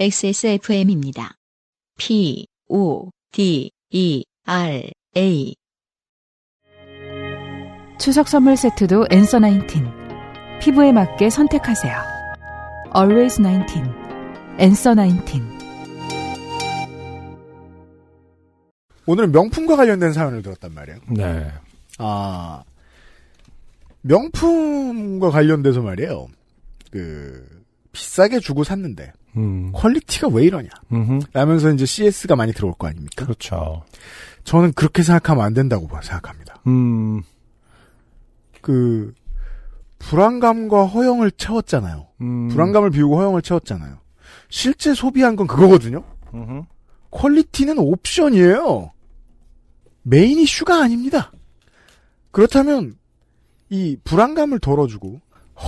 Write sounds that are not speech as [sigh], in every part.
XSFM입니다. P, O, D, E, R, A. 추석 선물 세트도 엔서 19. 피부에 맞게 선택하세요. Always 19. 엔서 19. 오늘은 명품과 관련된 사연을 들었단 말이에요. 네. 아, 명품과 관련돼서 말이에요. 그, 비싸게 주고 샀는데, 음. 퀄리티가 왜 이러냐. 음흠. 라면서 이제 CS가 많이 들어올 거 아닙니까? 그렇죠. 저는 그렇게 생각하면 안 된다고 생각합니다. 음. 그, 불안감과 허영을 채웠잖아요. 음. 불안감을 비우고 허영을 채웠잖아요. 실제 소비한 건 그거거든요? 음흠. 퀄리티는 옵션이에요. 메인 이슈가 아닙니다. 그렇다면 이 불안감을 덜어주고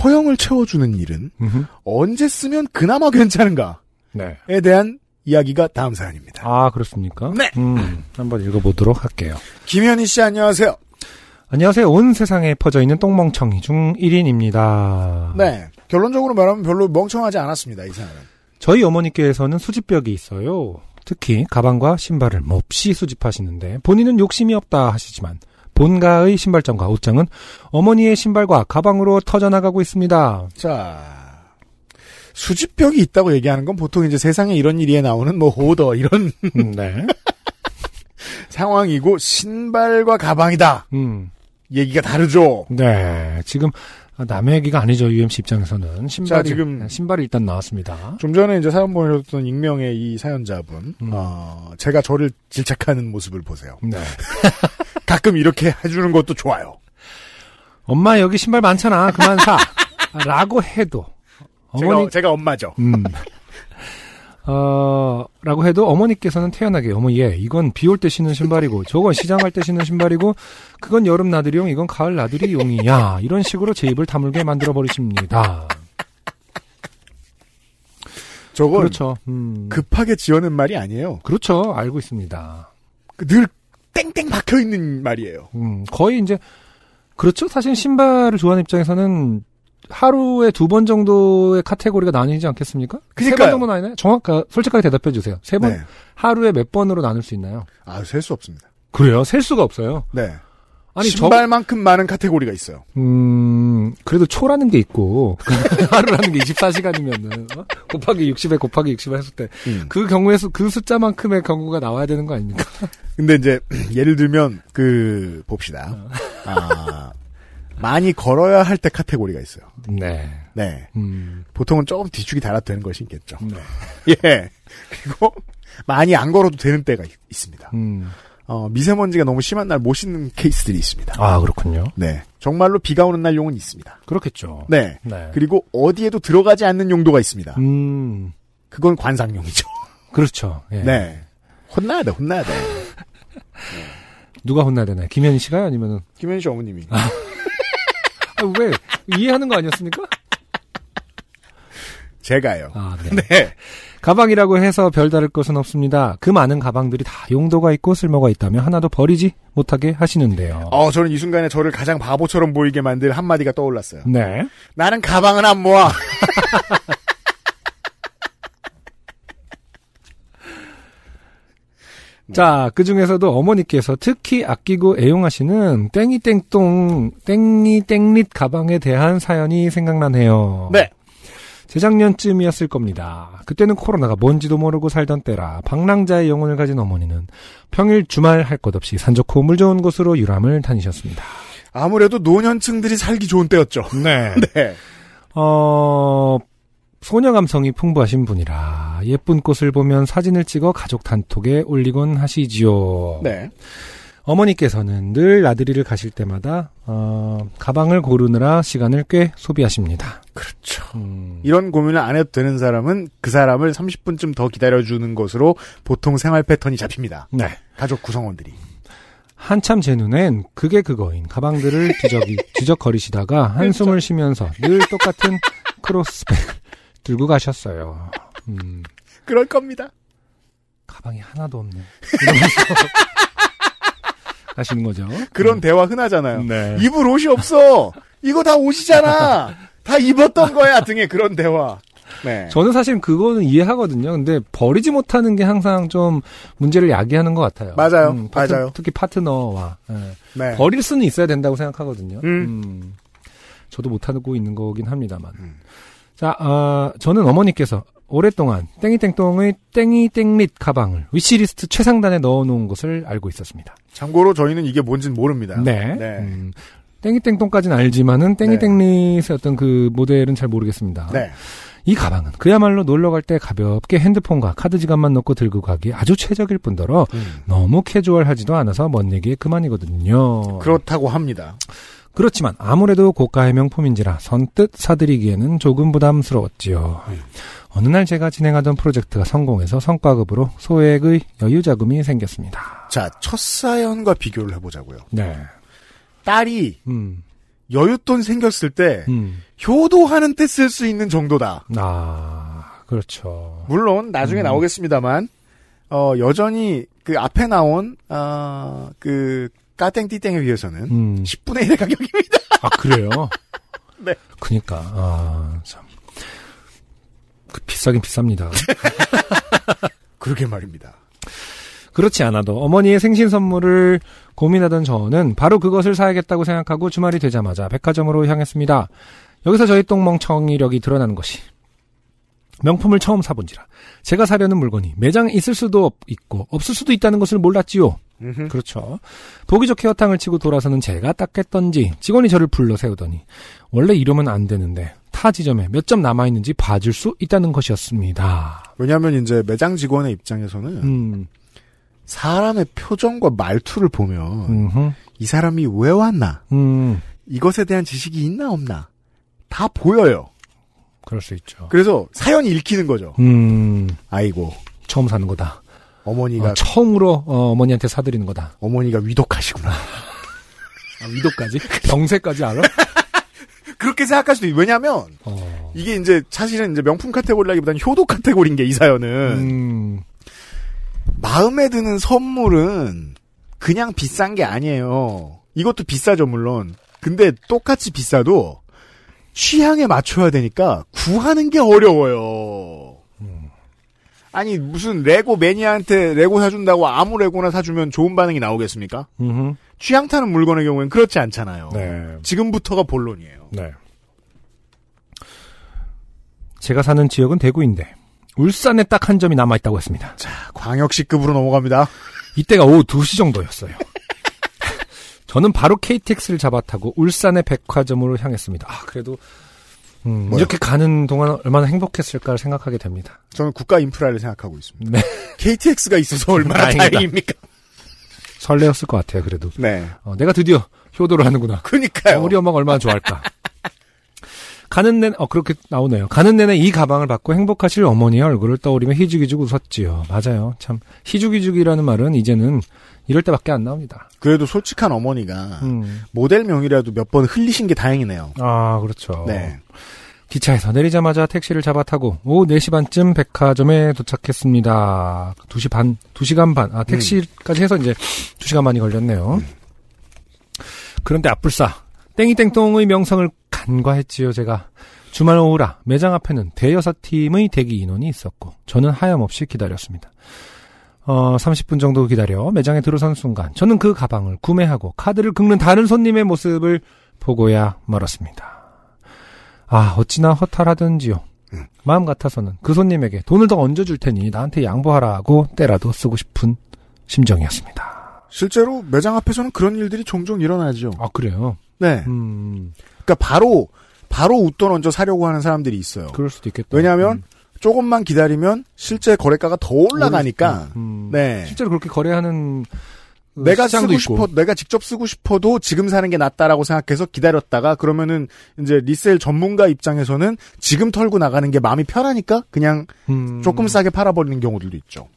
허영을 채워주는 일은 음흠. 언제 쓰면 그나마 괜찮은가에 네. 대한 이야기가 다음 사연입니다. 아, 그렇습니까? 네. 음, 한번 읽어보도록 할게요. 김현희 씨 안녕하세요. 안녕하세요. 온 세상에 퍼져 있는 똥멍청이 중 1인입니다. 네. 결론적으로 말하면 별로 멍청하지 않았습니다. 이 사연은. 저희 어머니께서는 수집벽이 있어요. 특히 가방과 신발을 몹시 수집하시는데 본인은 욕심이 없다 하시지만 본가의 신발장과 옷장은 어머니의 신발과 가방으로 터져나가고 있습니다. 자, 수집벽이 있다고 얘기하는 건 보통 이제 세상에 이런 일이 나오는 뭐 호더 이런 음, 네. [laughs] 상황이고 신발과 가방이다. 음. 얘기가 다르죠. 네. 지금 남의 얘기가 아니죠. UMC 입장에서는 신발이 지금- 신발이 일단 나왔습니다. 좀 전에 이제 사연 보내줬던 익명의 이 사연자분, 음. 어, 제가 저를 질책하는 모습을 보세요. 네. [laughs] 가끔 이렇게 해주는 것도 좋아요. 엄마 여기 신발 많잖아. 그만 사. [laughs] 라고 해도 어머니 제가, 제가 엄마죠. 음. 어, 라고 해도 어머니께서는 태연하게, 어머, 얘, 이건 비 올 때 신는 신발이고, 저건 시장 갈 때 신는 신발이고, 그건 여름 나들이용, 이건 가을 나들이용이야. 이런 식으로 제 입을 다물게 만들어버리십니다. 저건 그렇죠. 음. 급하게 지어낸 말이 아니에요. 그렇죠. 알고 있습니다. 그늘 땡땡 박혀 있는 말이에요. 음, 거의 이제, 그렇죠. 사실 신발을 좋아하는 입장에서는 하루에 두 번 정도의 카테고리가 나뉘지 않겠습니까? 세. 번 정도 나뉘나요? 정확, 솔직하게 대답해 주세요. 세 번, 네. 하루에 몇 번으로 나눌 수 있나요? 아, 셀 수 없습니다. 그래요? 셀 수가 없어요. 네. 아니, 저, 신발만큼 많은 카테고리가 있어요. 음, 그래도 초라는 게 있고, [laughs] 하루라는 게 24시간이면은, 어? 곱하기 60에 곱하기 60을 했을 때, 음. 그 경우에서 그 숫자만큼의 경우가 나와야 되는 거 아닙니까? [laughs] 근데 이제 [clears throat] 예를 들면 그 봅시다. 아, 많이 걸어야 할 때 카테고리가 있어요. 네. 네. 음, 보통은 조금 뒤축이 달아도 되는 것이 있겠죠. 네. [laughs] 예. 그리고 많이 안 걸어도 되는 때가 있, 있습니다. 음. 어, 미세먼지가 너무 심한 날못 신는 케이스들이 있습니다. 아, 그렇군요. 네. 정말로 비가 오는 날 용은 있습니다. 그렇겠죠. 네. 네. 그리고 어디에도 들어가지 않는 용도가 있습니다. 음, 그건 관상용이죠. [laughs] 그렇죠. 예. 네. 혼나야 돼, 혼나야 돼. [laughs] 누가 혼나야 되나요? 김현희 씨가요? 아니면은, 김현희 씨 어머님이. 아, [laughs] 왜? 이해하는 거 아니었습니까? 제가요. 아, 네. [laughs] 네. 가방이라고 해서 별다를 것은 없습니다. 그 많은 가방들이 다 용도가 있고 쓸모가 있다면 하나도 버리지 못하게 하시는데요. 어, 저는 이 순간에 저를 가장 바보처럼 보이게 만들 한마디가 떠올랐어요. 네. 나는 가방은 안 모아. [laughs] 자, 그 중에서도 어머니께서 특히 아끼고 애용하시는 땡이땡똥, 땡이땡릿 가방에 대한 사연이 생각나네요. 네. 재작년쯤이었을 겁니다. 그때는 코로나가 뭔지도 모르고 살던 때라 방랑자의 영혼을 가진 어머니는 평일 주말 할 것 없이 산 좋고 물 좋은 곳으로 유람을 다니셨습니다. 아무래도 노년층들이 살기 좋은 때였죠. 네. [laughs] 네. 어, 소녀 감성이 풍부하신 분이라 예쁜 꽃을 보면 사진을 찍어 가족 단톡에 올리곤 하시지요. 네. 어머니께서는 늘 나들이를 가실 때마다 어, 가방을 고르느라 시간을 꽤 소비하십니다. 그렇죠. 음, 이런 고민을 안 해도 되는 사람은 그 사람을 30분쯤 더 기다려주는 것으로 보통 생활 패턴이 잡힙니다. 네. 가족 구성원들이. 한참 제 눈엔 그게 그거인 가방들을 뒤적이, [laughs] 뒤적거리시다가 한숨을 쉬면서 늘 똑같은 크로스백을 들고 가셨어요. 음, 그럴 겁니다. 가방이 하나도 없네. 이러면서 [laughs] 가시는 거죠. 그런 대화 흔하잖아요. 네. 입을 옷이 없어. 이거 다 옷이잖아. 다 입었던 거야 등에 그런 대화. 네. 저는 사실 그거는 이해하거든요. 근데 버리지 못하는 게 항상 좀 문제를 야기하는 것 같아요. 맞아요. 파트- 맞아요. 특히 파트너와 예. 네. 버릴 수는 있어야 된다고 생각하거든요. 음. 음. 저도 못하고 있는 거긴 합니다만. 음. 자, 어, 저는 어머니께서 오랫동안 땡이땡똥의 땡이땡릿 가방을 위시리스트 최상단에 넣어놓은 것을 알고 있었습니다. 참고로 저희는 이게 뭔진 모릅니다. 네. 네. 음, 땡이땡똥까지는 알지만은 땡이땡릿의 어떤 그 모델은 잘 모르겠습니다. 네. 이 가방은 그야말로 놀러 갈 때 가볍게 핸드폰과 카드 지갑만 넣고 들고 가기 아주 최적일 뿐더러 음. 너무 캐주얼하지도 않아서 먼 얘기에 그만이거든요. 그렇다고 합니다. 그렇지만 아무래도 고가의 명품인지라 선뜻 사드리기에는 조금 부담스러웠지요. 어느 날 제가 진행하던 프로젝트가 성공해서 성과급으로 소액의 여유 자금이 생겼습니다. 자, 첫 사연과 비교를 해보자고요. 네. 딸이 음. 여윳돈 생겼을 때 음. 효도하는 때 쓸 수 있는 정도다. 아, 그렇죠. 물론 나중에 음. 나오겠습니다만 어, 여전히 그 앞에 나온 어, 그 까땡띠땡에 비해서는 음. 10분의 1의 가격입니다. 아, 그래요? [laughs] 네. 그니까, 아, 참. 그 비싸긴 비쌉니다. [laughs] 그러게 말입니다. 그렇지 않아도 어머니의 생신 선물을 고민하던 저는 바로 그것을 사야겠다고 생각하고 주말이 되자마자 백화점으로 향했습니다. 여기서 저희 똥멍청이력이 드러나는 것이 명품을 처음 사본지라 제가 사려는 물건이 매장에 있을 수도 없, 있고 없을 수도 있다는 것을 몰랐지요. 음흠. 그렇죠. 보기 좋게 허탕을 치고 돌아서는 제가 닦겠던지 직원이 저를 불러 세우더니 원래 이러면 안 되는데 타 지점에 몇 점 남아 있는지 봐줄 수 있다는 것이었습니다. 왜냐하면 이제 매장 직원의 입장에서는 음, 사람의 표정과 말투를 보면 음흠, 이 사람이 왜 왔나 음, 이것에 대한 지식이 있나 없나 다 보여요. 그럴 수 있죠. 그래서 사연이 읽히는 거죠. 음, 아이고 처음 사는 거다. 어머니가 어, 처음으로 어, 어머니한테 사드리는 거다. 어머니가 위독하시구나. 아, 위도까지? 병세까지 알아? [laughs] 그렇게 생각할 수도 있. 왜냐하면 어. 이게 이제 사실은 이제 명품 카테고리라기보다는 효도 카테고리인 게 이 사연은 음, 마음에 드는 선물은 그냥 비싼 게 아니에요. 이것도 비싸죠 물론. 근데 똑같이 비싸도 취향에 맞춰야 되니까 구하는 게 어려워요. 아니 무슨 레고 매니아한테 레고 사준다고 아무 레고나 사주면 좋은 반응이 나오겠습니까? 음흠. 취향 타는 물건의 경우엔 그렇지 않잖아요. 네. 지금부터가 본론이에요. 네. 제가 사는 지역은 대구인데 울산에 딱 한 점이 남아 있다고 했습니다. 자, 광역시급으로 넘어갑니다. 이때가 오후 2시 정도였어요. [laughs] 저는 바로 KTX를 잡아 타고 울산의 백화점으로 향했습니다. 아, 그래도 음? 이렇게 가는 동안 얼마나 행복했을까 생각하게 됩니다. 저는 국가 인프라를 생각하고 있습니다. 네. KTX가 있어서 얼마나. [laughs] 다행입니까? 설레었을 것 같아요, 그래도. 네. 어, 내가 드디어 효도를 하는구나. 그니까요. 어, 우리 엄마가 얼마나 좋아할까. 가는 내내, 어, 그렇게 나오네요. 가는 내내 이 가방을 받고 행복하실 어머니의 얼굴을 떠오르며 희죽희죽 웃었지요. 맞아요. 참, 희죽희죽이라는 말은 이제는 이럴 때밖에 안 나옵니다. 그래도 솔직한 어머니가 음. 모델명이라도 몇 번 흘리신 게 다행이네요. 아, 그렇죠. 네. 기차에서 내리자마자 택시를 잡아 타고 오후 4시 반쯤 백화점에 도착했습니다. 2시 반, 2시간 반. 아, 택시까지 해서 이제 2시간 반이 걸렸네요. 그런데 앞불싸 땡이땡똥의 명성을 간과했지요, 제가. 주말 오후라 매장 앞에는 대여섯 팀의 대기 인원이 있었고 저는 하염없이 기다렸습니다. 어, 30분 정도 기다려 매장에 들어선 순간 저는 그 가방을 구매하고 카드를 긁는 다른 손님의 모습을 보고야 말았습니다. 아, 어찌나 허탈하던지요. 음. 마음 같아서는 그 손님에게 돈을 더 얹어줄 테니 나한테 양보하라고 때라도 쓰고 싶은 심정이었습니다. 실제로 매장 앞에서는 그런 일들이 종종 일어나죠. 아, 그래요? 네. 음, 그러니까 바로 바로 웃돈 얹어 사려고 하는 사람들이 있어요. 그럴 수도 있겠다. 왜냐하면 조금만 기다리면 실제 거래가가 더 올라가니까. 음, 네. 실제로 그렇게 거래하는 그 내가 쓰고 있고. 싶어, 내가 직접 쓰고 싶어도 지금 사는 게 낫다라고 생각해서 기다렸다가 그러면은 이제 리셀 전문가 입장에서는 지금 털고 나가는 게 마음이 편하니까 그냥 음, 조금 싸게 팔아버리는 경우들도 있죠.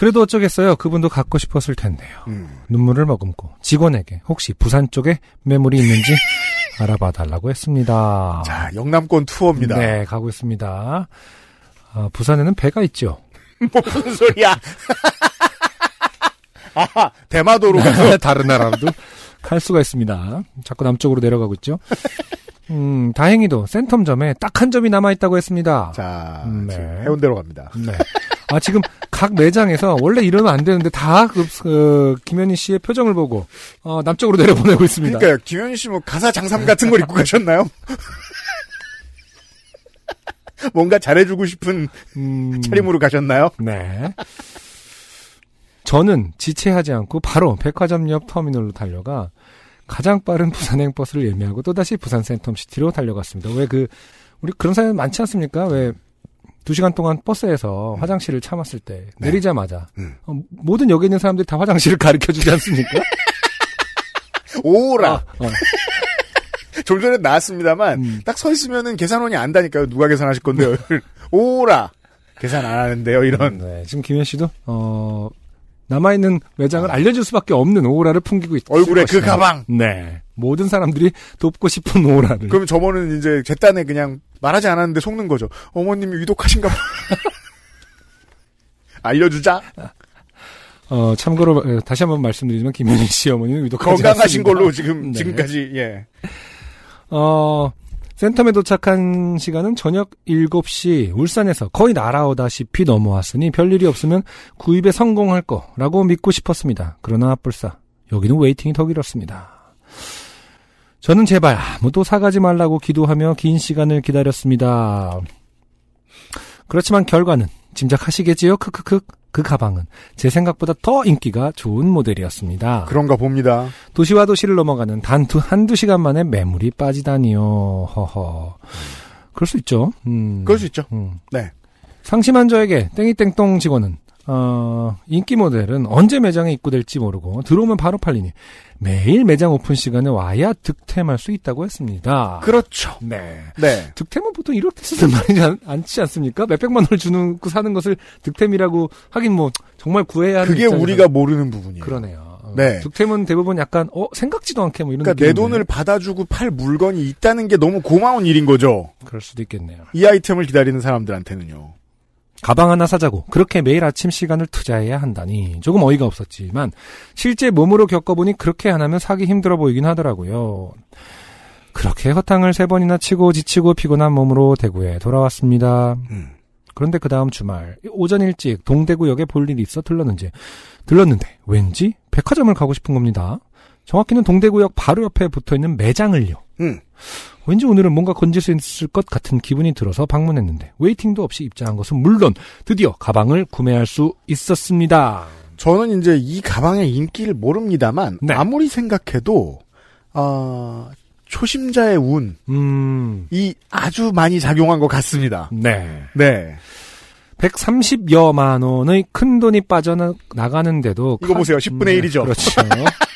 그래도 어쩌겠어요. 그분도 갖고 싶었을 텐데요. 음. 눈물을 머금고 직원에게 혹시 부산 쪽에 매물이 있는지 [laughs] 알아봐 달라고 했습니다. 자, 영남권 투어입니다. 네, 가고 있습니다. 아, 부산에는 배가 있죠. [laughs] 무슨 소리야? [laughs] 아, 대마도로 가서 다른 나라로도 갈 수가 있습니다. 자꾸 남쪽으로 내려가고 있죠. 음, 다행히도 센텀점에 딱 한 점이 남아있다고 했습니다. 자, 네. 지금 해운대로 갑니다. 네. 아, 지금 각 매장에서 원래 이러면 안 되는데 다 그, 그 김현희 씨의 표정을 보고, 어, 남쪽으로 내려보내고 있습니다. 그러니까 김현희 씨 뭐 가사 장삼 같은 걸 입고 가셨나요? [laughs] 뭔가 잘해주고 싶은 음, 차림으로 가셨나요? 네. 저는 지체하지 않고 바로 백화점 옆 터미널로 달려가 가장 빠른 [laughs] 부산행 버스를 예매하고 또다시 부산 센텀시티로 달려갔습니다. 왜 그, 우리 그런 사연 많지 않습니까? 왜, 두 시간 동안 버스에서 화장실을 참았을 때, 내리자마자, 음. 어, 모든 여기 있는 사람들이 다 화장실을 [laughs] 가르쳐 주지 않습니까? 오라! 어, [laughs] 좀 전에 나왔습니다만, 음. 딱서 있으면은 계산원이 안다니까요. 누가 계산하실 건데요? 오라! 계산 안 하는데요, 이런. 네, 지금 김현 씨도, 어, 남아있는 매장을 알려줄 수밖에 없는 오라를 풍기고 있 얼굴에 그. 가방! 네. 모든 사람들이 돕고 싶은 오라를. 그럼 저번은 이제 제 딴에 그냥 말하지 않았는데 속는 거죠. 어머님이 위독하신가 봐. [laughs] 알려주자. 어, 참고로, 어, 다시 한번 말씀드리지만, 김현희 씨 어머니는 위독하지 건강하신 않습니다. 걸로 지금, 네. 지금까지, 예. 어, 센텀에 도착한 시간은 저녁 7시, 울산에서 거의 날아오다시피 넘어왔으니 별일이 없으면 구입에 성공할 거라고 믿고 싶었습니다. 그러나 불사, 여기는 waiting이 더 길었습니다. 저는 제발 아무도 사가지 말라고 기도하며 긴 시간을 기다렸습니다. 그렇지만 결과는 짐작하시겠지요? 크크크. 그 가방은 제 생각보다 더 인기가 좋은 모델이었습니다. 그런가 봅니다. 도시와 도시를 넘어가는 단 두, 한두 시간 만에 매물이 빠지다니요. 허허. 그럴 수 있죠. 음. 그럴 수 있죠. 음. 네. 상심한 저에게 땡이땡똥 직원은 어, 인기 모델은 언제 매장에 입고될지 모르고 들어오면 바로 팔리니 매일 매장 오픈 시간에 와야 득템할 수 있다고 했습니다. 그렇죠. 네. 네. 득템은 보통 이렇게 쓰는 말이지 않, 않지 않습니까? 몇백만 원을 주는 그 사는 것을 득템이라고 하긴 뭐 정말 구해야 하는 그게 입장에서 우리가 모르는 부분이에요. 그러네요. 어, 네. 득템은 대부분 약간 어 생각지도 않게 뭐 이런 그러니까 내. 돈을 받아주고 팔 물건이 있다는 게 너무 고마운 일인 거죠. 그럴 수도 있겠네요. 이 아이템을 기다리는 사람들한테는요. 가방 하나 사자고 그렇게 매일 아침 시간을 투자해야 한다니 조금 어이가 없었지만 실제 몸으로 겪어보니 그렇게 안 하면 사기 힘들어 보이긴 하더라고요. 그렇게 허탕을 세 번이나 치고 지치고 피곤한 몸으로 대구에 돌아왔습니다. 음. 그런데 그 다음 주말 오전 일찍 동대구역에 볼 일이 있어 들렀는지 들렀는데 왠지 백화점을 가고 싶은 겁니다. 정확히는 동대구역 바로 옆에 붙어 있는 매장을요. 음. 왠지 오늘은 뭔가 건질 수 있을 것 같은 기분이 들어서 방문했는데 웨이팅도 없이 입장한 것은 물론 드디어 가방을 구매할 수 있었습니다. 저는 이제 이 가방의 인기를 모릅니다만 네. 아무리 생각해도 아 초심자의 운이 음, 아주 많이 작용한 것 같습니다. 네. 네. 130여만 원의 큰 돈이 빠져나가는데도 이거 보세요. 10분의 1이죠. 그렇죠. [laughs]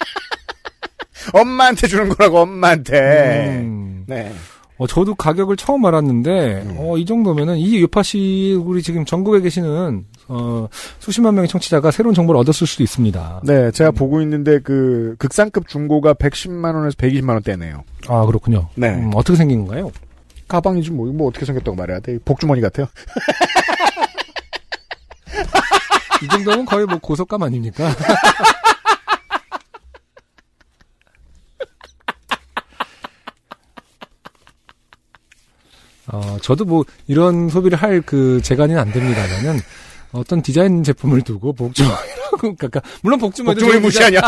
엄마한테 주는 거라고 엄마한테. 음. 네. 어, 저도 가격을 처음 알았는데, 음. 어, 이 정도면은, 이 요파 씨, 우리 지금 전국에 계시는, 어, 수십만 명의 청취자가 새로운 정보를 얻었을 수도 있습니다. 네, 제가 보고 있는데 그 극상급 중고가 110만 원에서 120만 원대네요. 아, 그렇군요. 네. 음, 어떻게 생긴 건가요? 가방이지 뭐, 뭐 어떻게 생겼다고 말해야 돼? 복주머니 같아요. [laughs] 이 정도면 거의 뭐 고속감 아닙니까? [laughs] 어, 저도 뭐 이런 소비를 할 그 재간이 안 됩니다만은 어떤 디자인 제품을 두고 복주머니라고 [laughs] 그러니까 물론 복주머니 복주머니 무시하냐? [laughs]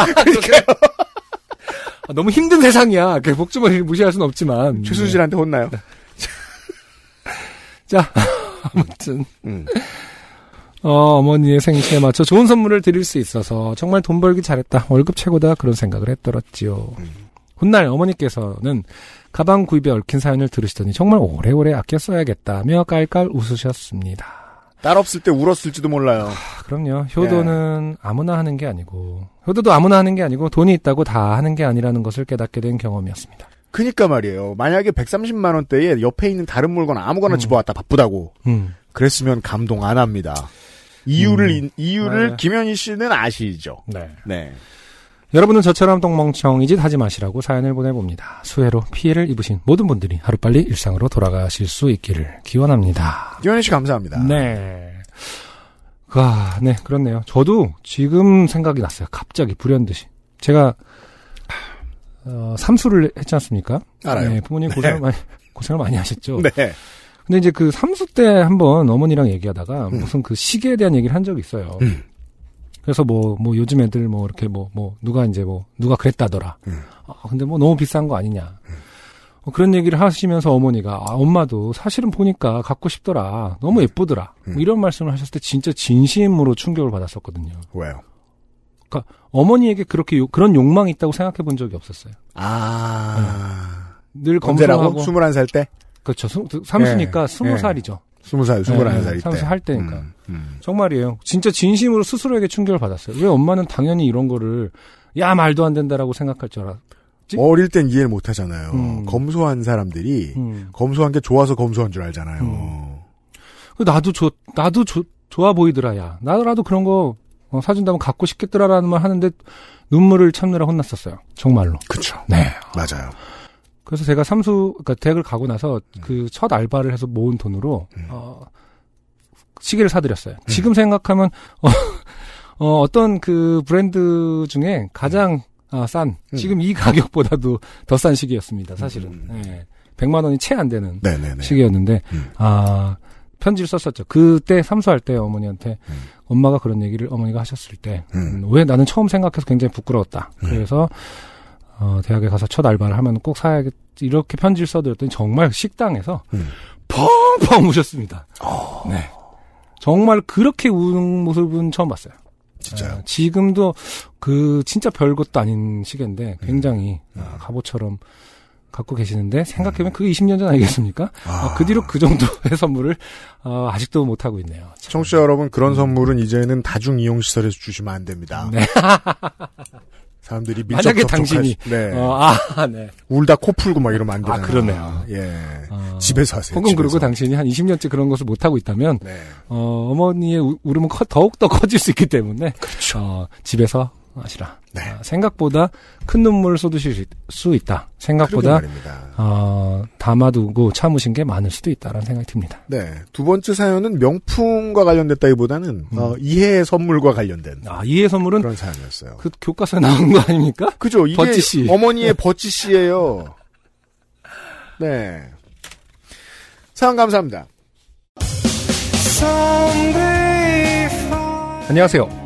아, 너무 힘든 세상이야. 그 복주머니를 무시할 수는 없지만 최수진한테 혼나요. 네. [laughs] 자 아무튼 음. 어, 어머니의 생신에 맞춰 좋은 선물을 드릴 수 있어서 정말 돈 벌기 잘했다. 월급 최고다. 그런 생각을 했더랬지요. 훗날 어머니께서는 가방 구입에 얽힌 사연을 들으시더니 정말 오래오래 아껴 써야겠다며 깔깔 웃으셨습니다. 딸 없을 때 울었을지도 몰라요. 아, 그럼요. 효도는 아무나 하는 게 아니고 효도도 아무나 하는 게 아니고 돈이 있다고 다 하는 게 아니라는 것을 깨닫게 된 경험이었습니다. 그니까 말이에요. 만약에 130만 원대에 옆에 있는 다른 물건 아무거나 음. 집어왔다 바쁘다고 음. 그랬으면 감동 안 합니다. 이유를 음. 이- 이유를 맞아요. 김현희 씨는 아시죠? 네. 네. 여러분은 저처럼 똥멍청이 짓 하지 마시라고 사연을 보내봅니다. 수해로 피해를 입으신 모든 분들이 하루빨리 일상으로 돌아가실 수 있기를 기원합니다. 김현희 씨 감사합니다. 네. 아, 네, 그렇네요. 저도 지금 생각이 났어요. 갑자기 불현듯이. 제가 어, 삼수를 했지 않습니까? 알아요. 네, 부모님 고생을 많이 고생을 많이 하셨죠. 네. 근데 이제 그 삼수 때 한번 어머니랑 얘기하다가 음. 무슨 그 시계에 대한 얘기를 한 적이 있어요. 음. 그래서 뭐, 뭐 요즘 애들 뭐 이렇게 뭐, 뭐, 누가 이제 뭐, 누가 그랬다더라. 음. 아, 근데 뭐 너무 비싼 거 아니냐. 어, 그런 얘기를 하시면서 어머니가, 아, 엄마도 사실은 보니까 갖고 싶더라. 너무 예쁘더라. 뭐 음. 이런 말씀을 하셨을 때 진짜 진심으로 충격을 받았었거든요. 왜요? 어머니에게 그렇게 요- 그런 욕망이 있다고 생각해 본 적이 없었어요. 아. 늘 언제라고? 검소하고. 21살 때? 그렇죠. 수- 삼수니까 예, 스무 예. 살이죠. 20살, 21살 때. 삼수 할 때니까. 음, 음. 정말이에요. 진짜 진심으로 스스로에게 충격을 받았어요. 왜 엄마는 당연히 이런 거를 야 말도 안 된다라고 생각할 줄 알아. 지- 어릴 땐 이해를 못 하잖아요. 음. 검소한 사람들이 음. 검소한 게 좋아서 검소한 줄 알잖아요. 음. 나도 좋 나도 좋 좋아 보이더라 야. 나라도 그런 거 어, 사준다면 갖고 싶겠더라라는 말 하는데 눈물을 참느라 혼났었어요. 정말로. 그쵸. 네. 맞아요. 그래서 제가 삼수 그러니까 대학을 가고 나서 그 첫 알바를 해서 모은 돈으로 음. 어, 시계를 사드렸어요. 지금 생각하면 어, [laughs] 어, 어떤 그 브랜드 중에 가장 아, 싼 음. 지금 이 가격보다도 더 싼 시계였습니다. 사실은 음. 예. 100만 원이 채 안 되는 네네네. 시계였는데 음. 아 편지를 썼었죠. 그때 삼수할 때 어머니한테 음. 엄마가 그런 얘기를 어머니가 하셨을 때 음. 음, 왜 나는 처음 생각해서 굉장히 부끄러웠다. 음. 그래서 어, 대학에 가서 첫 알바를 하면 꼭 사야겠 이렇게 편지를 써드렸더니 정말 식당에서 음. 펑펑 우셨습니다. 어. 네. 정말 그렇게 우는 모습은 처음 봤어요. 진짜요. 어, 지금도 그 진짜 별것도 아닌 시계인데 음. 굉장히 아, 갑옷처럼 갖고 계시는데 생각해보면 그게 20년 전 아니겠습니까? 아. 어, 그 뒤로 그 정도의 [laughs] 선물을 어, 아직도 못 하고 있네요. 참. 청취자 여러분, 그런 선물은 이제는 다중 이용 시설에서 주시면 안 됩니다. 네. [laughs] 사람들이 밀접 만약에 당신이 수- 네. 어, 아, 네. 울다 코 풀고 막 이러면 안 되잖아요. 아, 그러네요. 예. 어, 집에서 하세요. 혹은 그리고 집에서. 당신이 한 20년째 그런 것을 못 하고 있다면 네. 어, 어머니의 우- 울음은 커- 더욱 더 커질 수 있기 때문에 어, 집에서 하시라. 네. 아, 생각보다 큰 눈물을 쏟으실 수 있다. 생각보다. 어, 담아두고 참으신 게 많을 수도 있다라는 생각이 듭니다. 네. 두 번째 사연은 명품과 관련됐다기보다는 음. 어, 이해 선물과 관련된 아, 이해 선물은 그런 사연이었어요. 그 교과서에 나온 거 아닙니까? 그죠? 이게 버찌 씨. 어머니의 버찌 씨예요. 네. 사연 감사합니다. 안녕하세요.